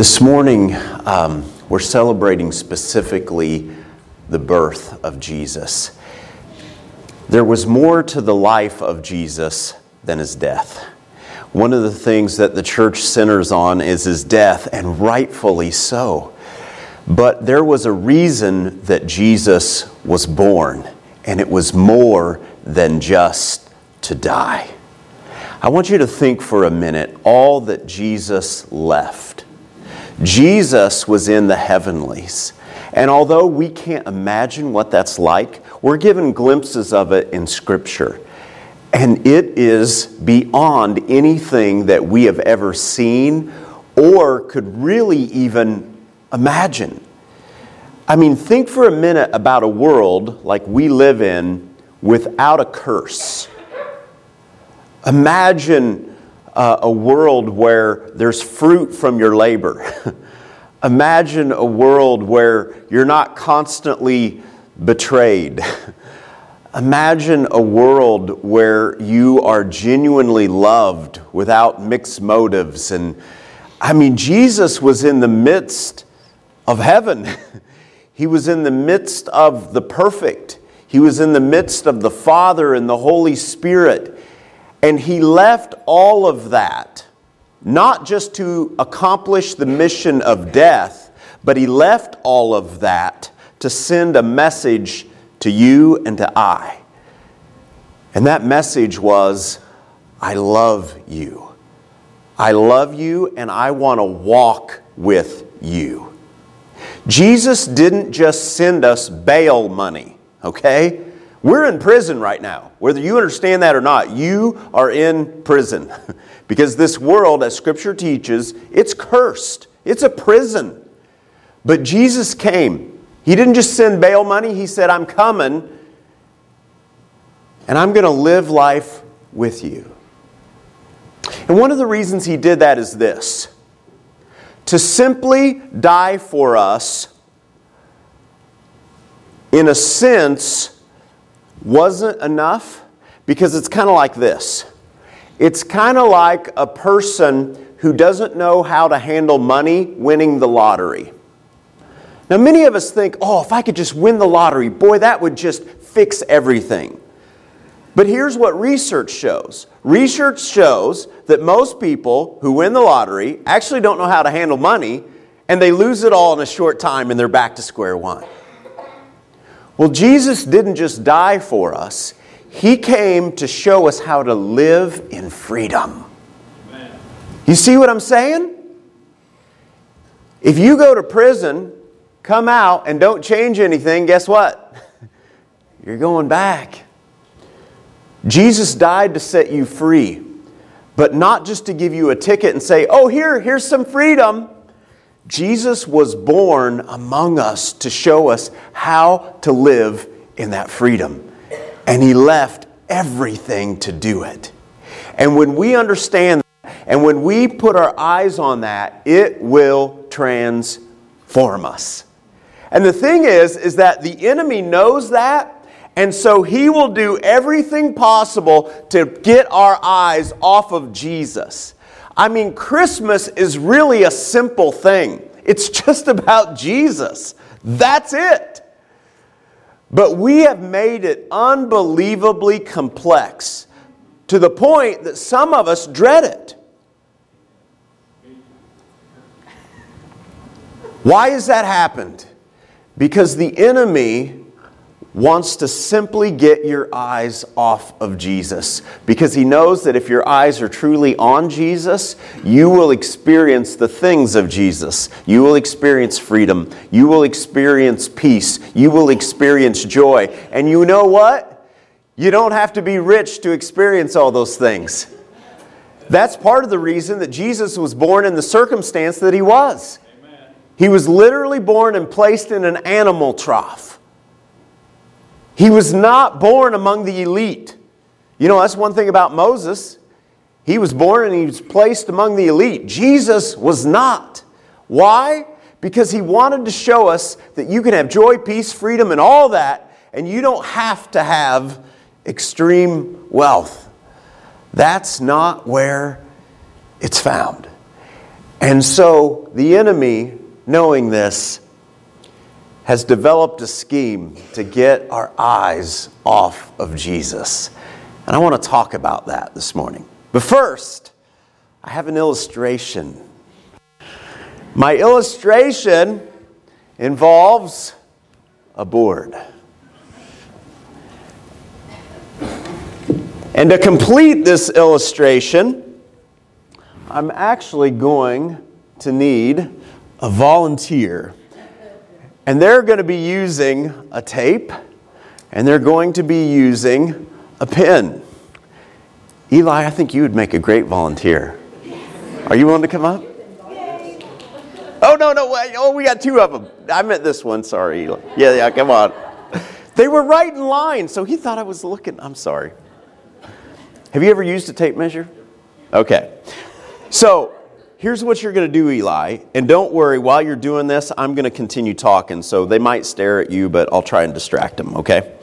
This morning, um, we're celebrating specifically the birth of Jesus. There was more to the life of Jesus than his death. One of the things that the church centers on is his death, and rightfully so. But there was a reason that Jesus was born, and it was more than just to die. I want you to think for a minute all that Jesus left. Jesus was in the heavenlies. And although we can't imagine what that's like, we're given glimpses of it in Scripture. And it is beyond anything that we have ever seen or could really even imagine. I mean, think for a minute about a world like we live in without a curse. Imagine uh, a world where there's fruit from your labor. Imagine a world where you're not constantly betrayed. Imagine a world where you are genuinely loved without mixed motives. And I mean, Jesus was in the midst of heaven, He was in the midst of the perfect, He was in the midst of the Father and the Holy Spirit. And He left all of that not just to accomplish the mission of death, but he left all of that to send a message to you and to I. And that message was I love you. I love you and I want to walk with you. Jesus didn't just send us bail money, okay? We're in prison right now. Whether you understand that or not, you are in prison. Because this world, as Scripture teaches, it's cursed, it's a prison. But Jesus came. He didn't just send bail money, He said, I'm coming and I'm going to live life with you. And one of the reasons He did that is this to simply die for us, in a sense, wasn't enough because it's kind of like this. It's kind of like a person who doesn't know how to handle money winning the lottery. Now, many of us think, oh, if I could just win the lottery, boy, that would just fix everything. But here's what research shows research shows that most people who win the lottery actually don't know how to handle money, and they lose it all in a short time and they're back to square one. Well, Jesus didn't just die for us, he came to show us how to live in freedom. You see what I'm saying? If you go to prison, come out, and don't change anything, guess what? You're going back. Jesus died to set you free, but not just to give you a ticket and say, oh, here, here's some freedom. Jesus was born among us to show us how to live in that freedom and he left everything to do it. And when we understand that, and when we put our eyes on that, it will transform us. And the thing is, is that the enemy knows that, and so he will do everything possible to get our eyes off of Jesus. I mean, Christmas is really a simple thing. It's just about Jesus. That's it. But we have made it unbelievably complex to the point that some of us dread it. Why has that happened? Because the enemy wants to simply get your eyes off of Jesus because he knows that if your eyes are truly on Jesus, you will experience the things of Jesus. You will experience freedom. You will experience peace. You will experience joy. And you know what? You don't have to be rich to experience all those things. That's part of the reason that Jesus was born in the circumstance that he was. He was literally born and placed in an animal trough. He was not born among the elite. You know, that's one thing about Moses. He was born and he was placed among the elite. Jesus was not. Why? Because he wanted to show us that you can have joy, peace, freedom, and all that, and you don't have to have extreme wealth. That's not where it's found. And so the enemy, knowing this, has developed a scheme to get our eyes off of Jesus. And I want to talk about that this morning. But first, I have an illustration. My illustration involves a board. And to complete this illustration, I'm actually going to need a volunteer. And they're going to be using a tape and they're going to be using a pen. Eli, I think you would make a great volunteer. Are you willing to come up? Oh, no, no. Oh, we got two of them. I meant this one. Sorry, Eli. Yeah, yeah, come on. They were right in line, so he thought I was looking. I'm sorry. Have you ever used a tape measure? Okay. So here's what you're going to do, Eli. And don't worry, while you're doing this, I'm going to continue talking. So they might stare at you, but I'll try and distract them, okay?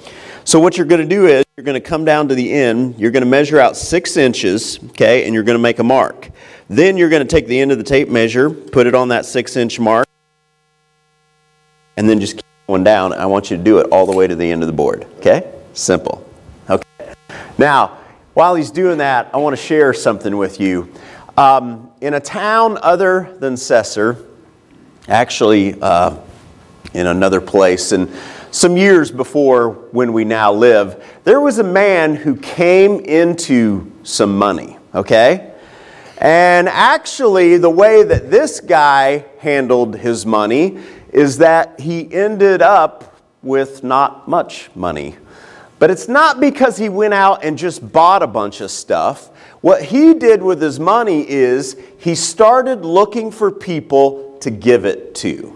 So what you're going to do is you're going to come down to the end, you're going to measure out six inches, okay, and you're going to make a mark. Then you're going to take the end of the tape measure, put it on that six inch mark, and then just keep going down. I want you to do it all the way to the end of the board, okay? Simple. Okay. Now, while he's doing that, I want to share something with you. Um, in a town other than Cesar, actually uh, in another place, and some years before when we now live, there was a man who came into some money, okay? And actually, the way that this guy handled his money is that he ended up with not much money. But it's not because he went out and just bought a bunch of stuff. What he did with his money is he started looking for people to give it to.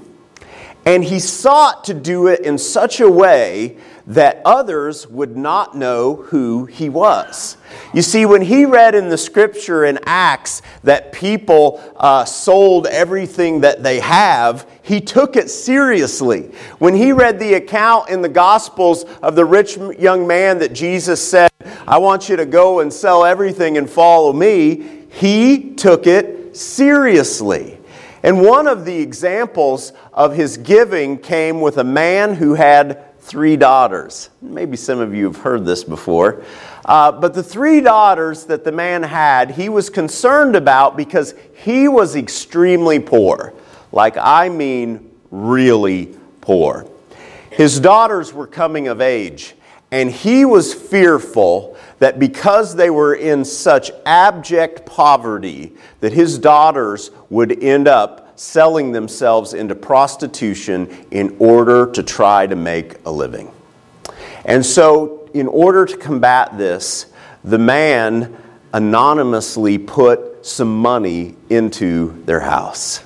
And he sought to do it in such a way that others would not know who he was. You see, when he read in the scripture in Acts that people uh, sold everything that they have, he took it seriously. When he read the account in the Gospels of the rich young man that Jesus said, I want you to go and sell everything and follow me, he took it seriously. And one of the examples of his giving came with a man who had three daughters. Maybe some of you have heard this before. Uh, but the three daughters that the man had, he was concerned about because he was extremely poor. Like, I mean, really poor. His daughters were coming of age, and he was fearful that because they were in such abject poverty, that his daughters would end up selling themselves into prostitution in order to try to make a living. And so, in order to combat this, the man anonymously put some money into their house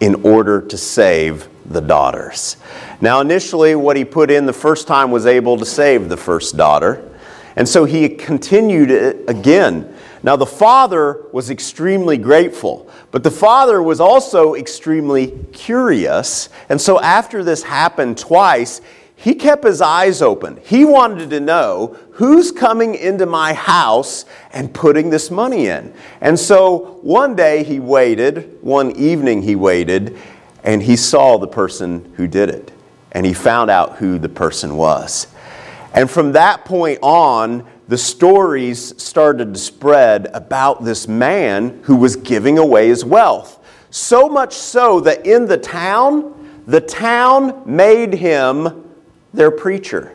in order to save the daughters. Now, initially, what he put in the first time was able to save the first daughter. And so he continued it again now, the father was extremely grateful, but the father was also extremely curious. And so, after this happened twice, he kept his eyes open. He wanted to know who's coming into my house and putting this money in. And so, one day he waited, one evening he waited, and he saw the person who did it. And he found out who the person was. And from that point on, the stories started to spread about this man who was giving away his wealth. So much so that in the town, the town made him their preacher.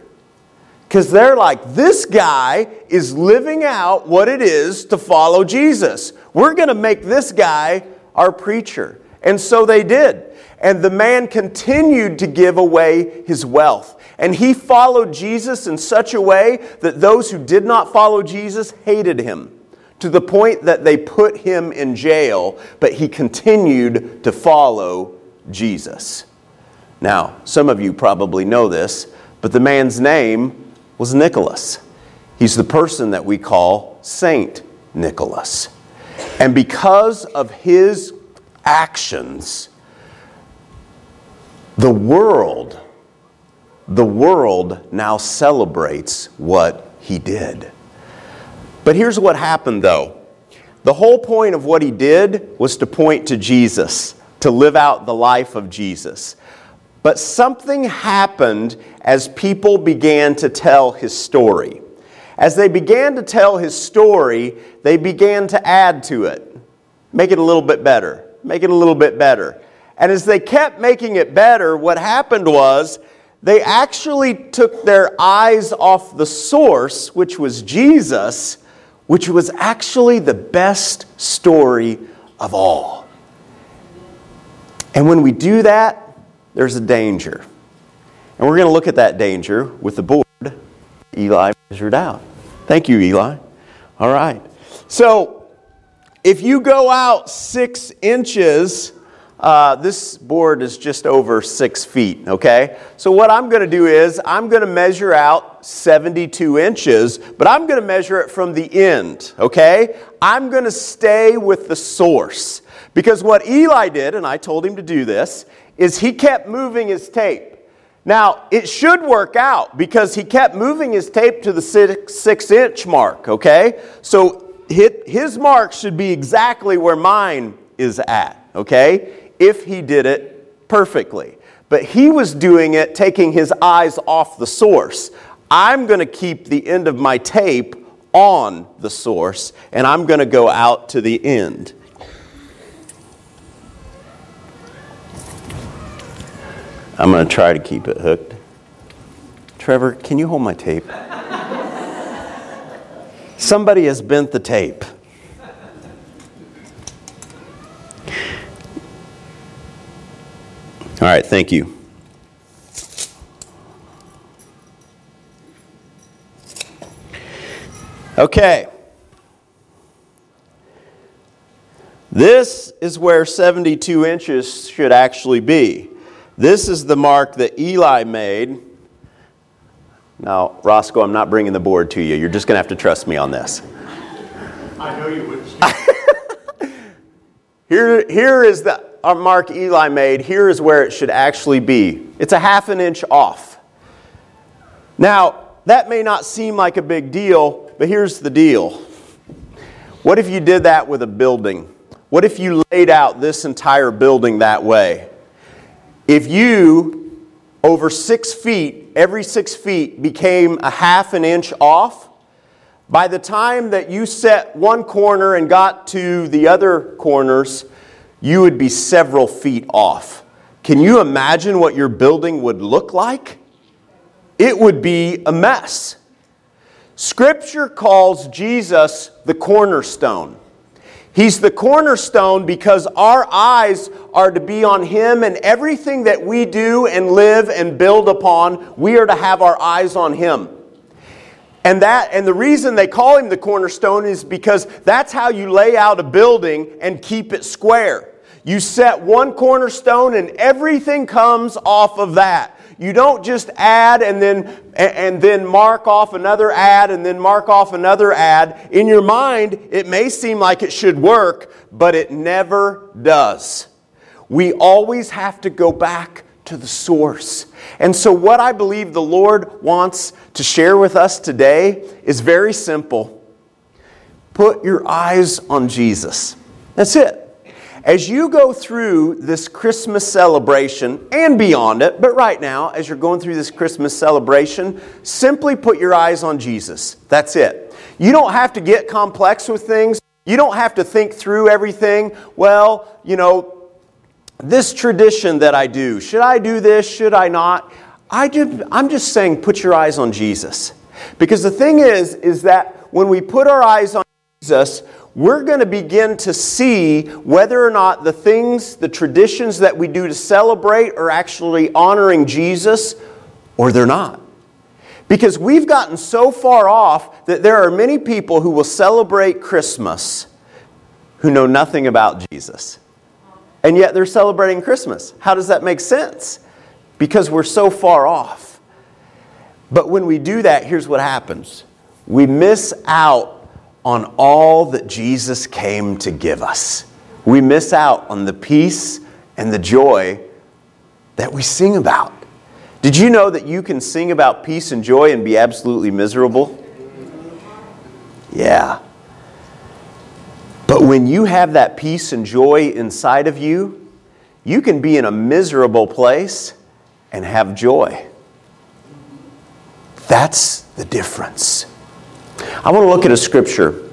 Because they're like, this guy is living out what it is to follow Jesus. We're going to make this guy our preacher. And so they did. And the man continued to give away his wealth. And he followed Jesus in such a way that those who did not follow Jesus hated him to the point that they put him in jail, but he continued to follow Jesus. Now, some of you probably know this, but the man's name was Nicholas. He's the person that we call Saint Nicholas. And because of his actions, the world the world now celebrates what he did. But here's what happened though The whole point of what he did was to point to Jesus, to live out the life of Jesus. But something happened as people began to tell his story. As they began to tell his story, they began to add to it, make it a little bit better, make it a little bit better. And as they kept making it better, what happened was they actually took their eyes off the source, which was Jesus, which was actually the best story of all. And when we do that, there's a danger. And we're going to look at that danger with the board Eli measured out. Thank you, Eli. All right. So, if you go out six inches, uh, this board is just over six feet, okay? So, what I'm to do is I'm to measure out 72 inches, but I'm to measure it from the end, okay? I'm to stay with the source. Because what Eli did, and I told him to do this, is he kept moving his tape. Now, it should work out because he kept moving his tape to the six, six inch mark, okay? So his mark should be exactly where mine is at, okay? If he did it perfectly. But he was doing it taking his eyes off the source. I'm going to keep the end of my tape on the source and I'm going to go out to the end. I'm going to try to keep it hooked. Trevor, can you hold my tape? Somebody has bent the tape. All right, thank you. Okay. This is where 72 inches should actually be. This is the mark that Eli made. Now, Roscoe, I'm not bringing the board to you. You're just going to have to trust me on this. I know you would. here, here is the mark Eli made. Here is where it should actually be. It's a half an inch off. Now, that may not seem like a big deal, but here's the deal. What if you did that with a building? What if you laid out this entire building that way? If you, over six feet, every six feet became a half an inch off, by the time that you set one corner and got to the other corners, you would be several feet off. Can you imagine what your building would look like? It would be a mess. Scripture calls Jesus the cornerstone. He's the cornerstone because our eyes are to be on Him, and everything that we do and live and build upon, we are to have our eyes on Him. And that and the reason they call him the cornerstone is because that's how you lay out a building and keep it square. You set one cornerstone and everything comes off of that. You don't just add and then and then mark off another add and then mark off another add. In your mind, it may seem like it should work, but it never does. We always have to go back to the source. And so what I believe the Lord wants to share with us today is very simple. Put your eyes on Jesus. That's it. As you go through this Christmas celebration and beyond it, but right now, as you're going through this Christmas celebration, simply put your eyes on Jesus. That's it. You don't have to get complex with things. You don't have to think through everything. Well, you know, this tradition that I do, should I do this? Should I not? I do, I'm just saying, put your eyes on Jesus. Because the thing is, is that when we put our eyes on Jesus, we're going to begin to see whether or not the things, the traditions that we do to celebrate are actually honoring Jesus or they're not. Because we've gotten so far off that there are many people who will celebrate Christmas who know nothing about Jesus. And yet they're celebrating Christmas. How does that make sense? Because we're so far off. But when we do that, here's what happens we miss out on all that Jesus came to give us. We miss out on the peace and the joy that we sing about. Did you know that you can sing about peace and joy and be absolutely miserable? Yeah. But when you have that peace and joy inside of you, you can be in a miserable place and have joy. That's the difference. I want to look at a scripture,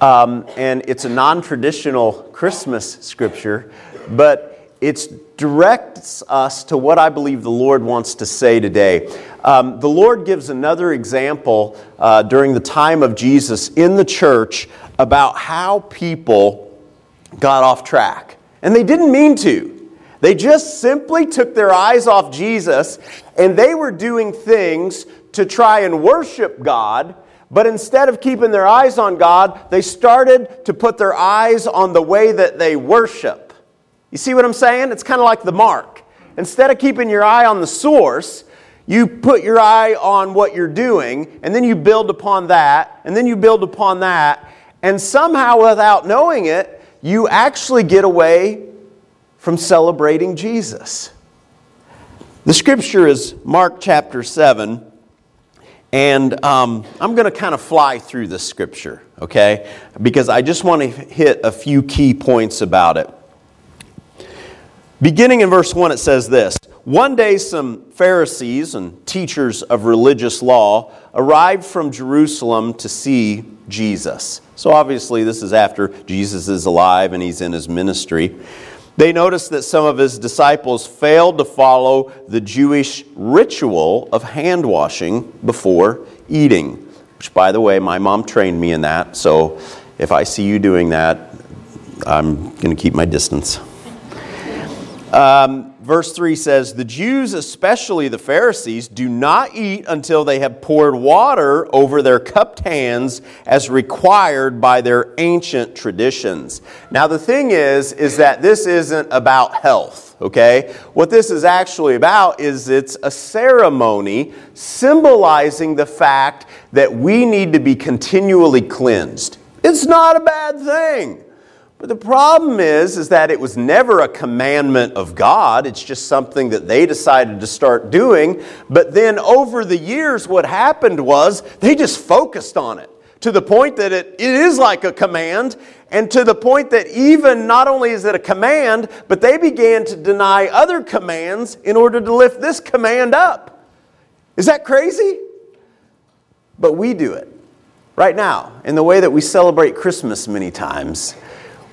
um, and it's a non traditional Christmas scripture, but it directs us to what I believe the Lord wants to say today. Um, the Lord gives another example uh, during the time of Jesus in the church about how people got off track. And they didn't mean to. They just simply took their eyes off Jesus and they were doing things to try and worship God. But instead of keeping their eyes on God, they started to put their eyes on the way that they worship. You see what I'm saying? It's kind of like the mark. Instead of keeping your eye on the source, you put your eye on what you're doing, and then you build upon that, and then you build upon that, and somehow, without knowing it, you actually get away from celebrating Jesus. The scripture is Mark chapter 7, and um, I'm going to kind of fly through this scripture, okay? Because I just want to hit a few key points about it. Beginning in verse 1, it says this One day, some Pharisees and teachers of religious law arrived from Jerusalem to see Jesus. So, obviously, this is after Jesus is alive and he's in his ministry. They noticed that some of his disciples failed to follow the Jewish ritual of hand washing before eating, which, by the way, my mom trained me in that. So, if I see you doing that, I'm going to keep my distance. Um, verse 3 says, The Jews, especially the Pharisees, do not eat until they have poured water over their cupped hands as required by their ancient traditions. Now, the thing is, is that this isn't about health, okay? What this is actually about is it's a ceremony symbolizing the fact that we need to be continually cleansed. It's not a bad thing. But the problem is, is that it was never a commandment of God. It's just something that they decided to start doing. But then over the years, what happened was they just focused on it to the point that it, it is like a command, and to the point that even not only is it a command, but they began to deny other commands in order to lift this command up. Is that crazy? But we do it right now in the way that we celebrate Christmas many times.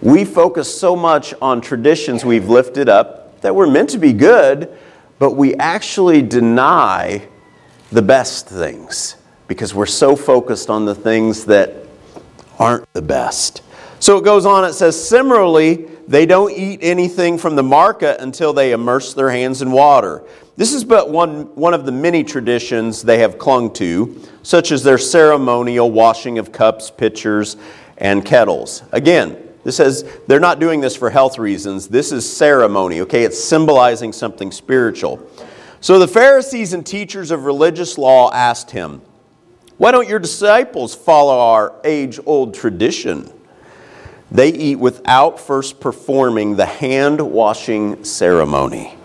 We focus so much on traditions we've lifted up that we're meant to be good, but we actually deny the best things because we're so focused on the things that aren't the best. So it goes on, it says, similarly, they don't eat anything from the market until they immerse their hands in water. This is but one, one of the many traditions they have clung to, such as their ceremonial washing of cups, pitchers, and kettles. Again, this says they're not doing this for health reasons. This is ceremony, okay? It's symbolizing something spiritual. So the Pharisees and teachers of religious law asked him, Why don't your disciples follow our age old tradition? They eat without first performing the hand washing ceremony.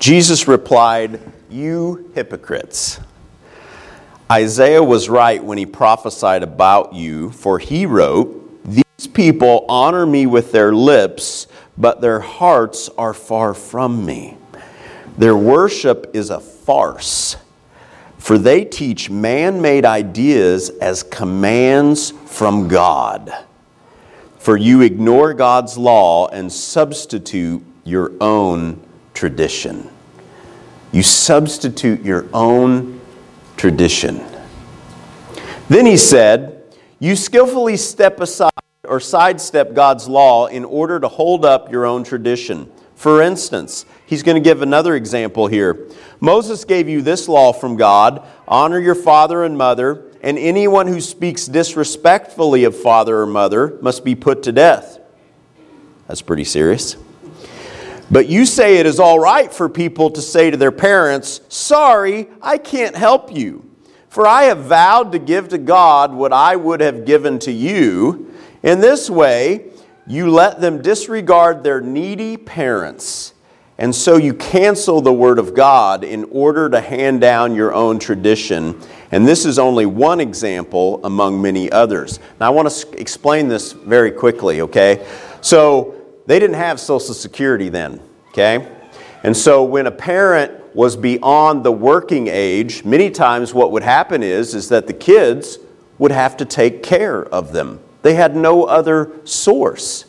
Jesus replied, You hypocrites. Isaiah was right when he prophesied about you, for he wrote, people honor me with their lips, but their hearts are far from me. Their worship is a farce, for they teach man made ideas as commands from God. For you ignore God's law and substitute your own tradition. You substitute your own tradition. Then he said, You skillfully step aside or sidestep God's law in order to hold up your own tradition. For instance, he's going to give another example here. Moses gave you this law from God honor your father and mother, and anyone who speaks disrespectfully of father or mother must be put to death. That's pretty serious. But you say it is all right for people to say to their parents, Sorry, I can't help you. For I have vowed to give to God what I would have given to you. In this way, you let them disregard their needy parents And so you cancel the Word of God in order to hand down your own tradition. And this is only one example among many others. Now, I want to explain this very quickly, okay? So, they didn't have Social Security then, okay? And so, when a parent was beyond the working age, many times what would happen is, is that the kids would have to take care of them. They had no other source.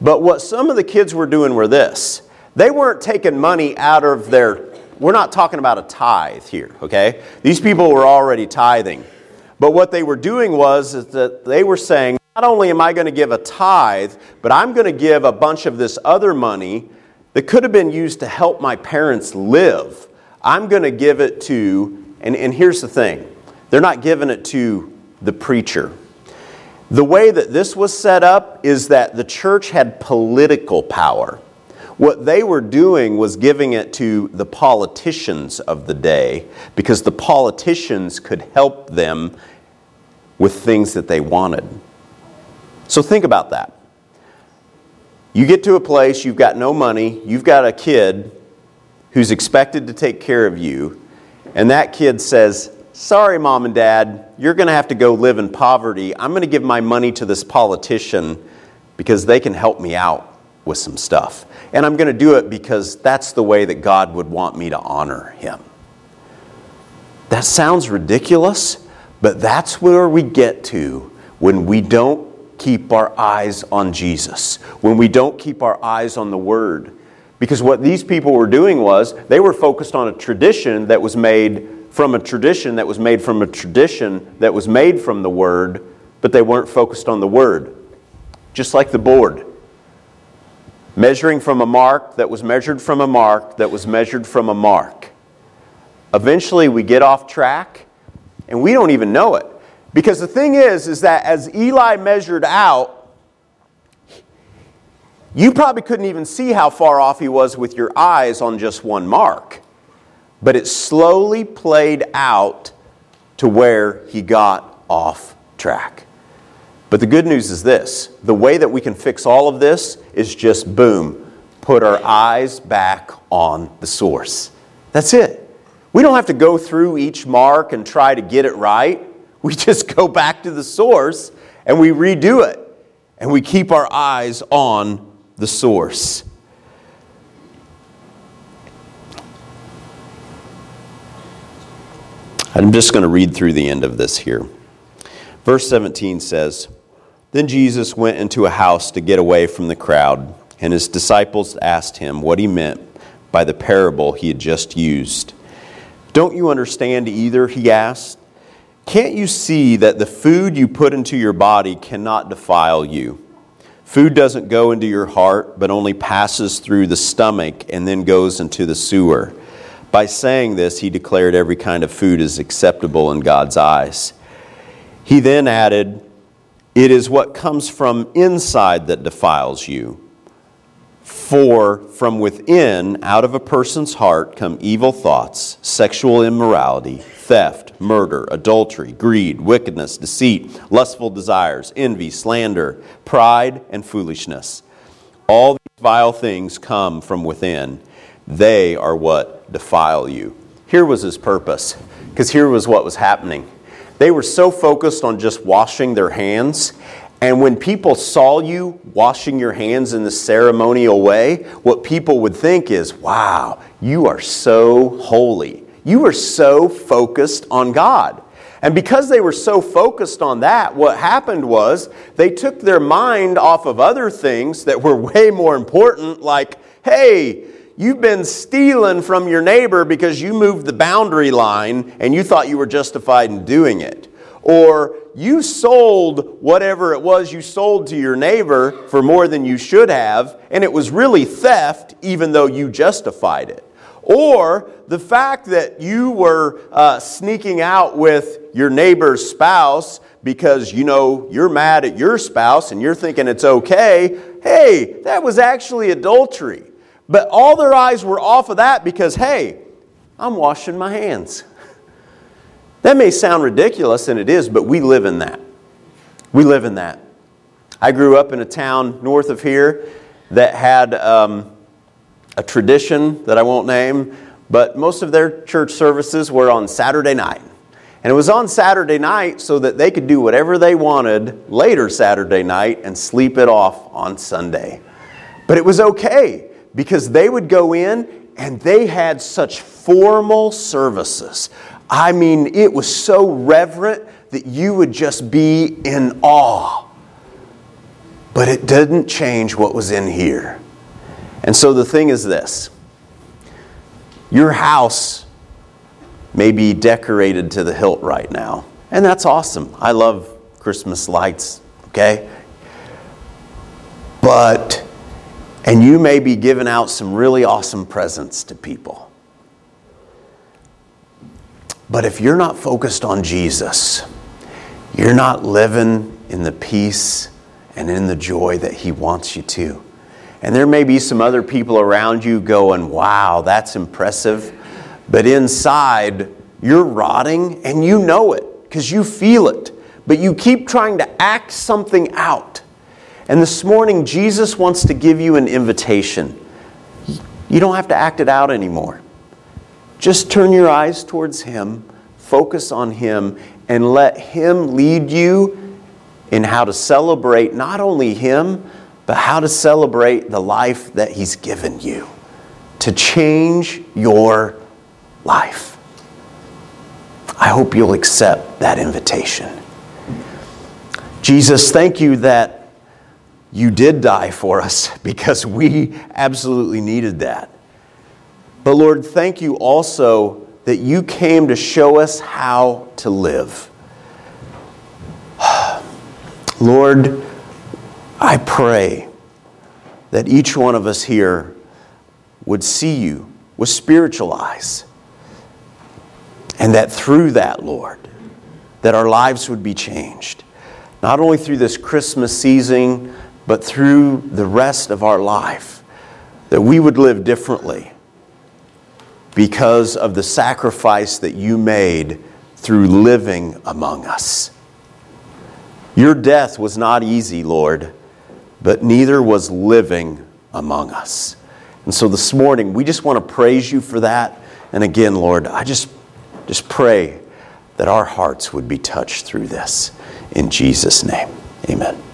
But what some of the kids were doing were this they weren't taking money out of their, we're not talking about a tithe here, okay? These people were already tithing. But what they were doing was that they were saying, not only am I going to give a tithe, but I'm going to give a bunch of this other money that could have been used to help my parents live. I'm going to give it to, and, and here's the thing they're not giving it to the preacher. The way that this was set up is that the church had political power. What they were doing was giving it to the politicians of the day because the politicians could help them with things that they wanted. So think about that. You get to a place, you've got no money, you've got a kid who's expected to take care of you, and that kid says, Sorry, mom and dad, you're going to have to go live in poverty. I'm going to give my money to this politician because they can help me out with some stuff. And I'm going to do it because that's the way that God would want me to honor Him. That sounds ridiculous, but that's where we get to when we don't keep our eyes on Jesus, when we don't keep our eyes on the Word. Because what these people were doing was they were focused on a tradition that was made from a tradition that was made from a tradition that was made from the Word, but they weren't focused on the Word. Just like the board measuring from a mark that was measured from a mark that was measured from a mark. Eventually, we get off track and we don't even know it. Because the thing is, is that as Eli measured out, you probably couldn't even see how far off he was with your eyes on just one mark. But it slowly played out to where he got off track. But the good news is this the way that we can fix all of this is just boom, put our eyes back on the source. That's it. We don't have to go through each mark and try to get it right. We just go back to the source and we redo it. And we keep our eyes on the source. I'm just going to read through the end of this here. Verse 17 says, then Jesus went into a house to get away from the crowd, and his disciples asked him what he meant by the parable he had just used. Don't you understand either? He asked. Can't you see that the food you put into your body cannot defile you? Food doesn't go into your heart, but only passes through the stomach and then goes into the sewer. By saying this, he declared every kind of food is acceptable in God's eyes. He then added, it is what comes from inside that defiles you. For from within, out of a person's heart, come evil thoughts, sexual immorality, theft, murder, adultery, greed, wickedness, deceit, lustful desires, envy, slander, pride, and foolishness. All these vile things come from within. They are what defile you. Here was his purpose, because here was what was happening. They were so focused on just washing their hands. And when people saw you washing your hands in the ceremonial way, what people would think is, wow, you are so holy. You are so focused on God. And because they were so focused on that, what happened was they took their mind off of other things that were way more important, like, hey, You've been stealing from your neighbor because you moved the boundary line and you thought you were justified in doing it. Or you sold whatever it was you sold to your neighbor for more than you should have, and it was really theft even though you justified it. Or the fact that you were uh, sneaking out with your neighbor's spouse because you know you're mad at your spouse and you're thinking it's okay. Hey, that was actually adultery. But all their eyes were off of that because, hey, I'm washing my hands. That may sound ridiculous, and it is, but we live in that. We live in that. I grew up in a town north of here that had um, a tradition that I won't name, but most of their church services were on Saturday night. And it was on Saturday night so that they could do whatever they wanted later Saturday night and sleep it off on Sunday. But it was okay because they would go in and they had such formal services. I mean, it was so reverent that you would just be in awe. But it didn't change what was in here. And so the thing is this your house may be decorated to the hilt right now. And that's awesome. I love Christmas lights, okay? But, and you may be giving out some really awesome presents to people. But if you're not focused on Jesus, you're not living in the peace and in the joy that He wants you to. And there may be some other people around you going, wow, that's impressive. But inside, you're rotting and you know it because you feel it. But you keep trying to act something out. And this morning, Jesus wants to give you an invitation. You don't have to act it out anymore. Just turn your eyes towards Him, focus on Him, and let Him lead you in how to celebrate not only Him, but how to celebrate the life that He's given you to change your life. I hope you'll accept that invitation. Jesus, thank you that you did die for us because we absolutely needed that. But Lord, thank you also that you came to show us how to live. Lord, I pray that each one of us here would see you with spiritual eyes. And that through that, Lord, that our lives would be changed. Not only through this Christmas season, but through the rest of our life. That we would live differently because of the sacrifice that you made through living among us. Your death was not easy, Lord, but neither was living among us. And so this morning, we just want to praise you for that. And again, Lord, I just, just pray that our hearts would be touched through this. In Jesus' name, amen.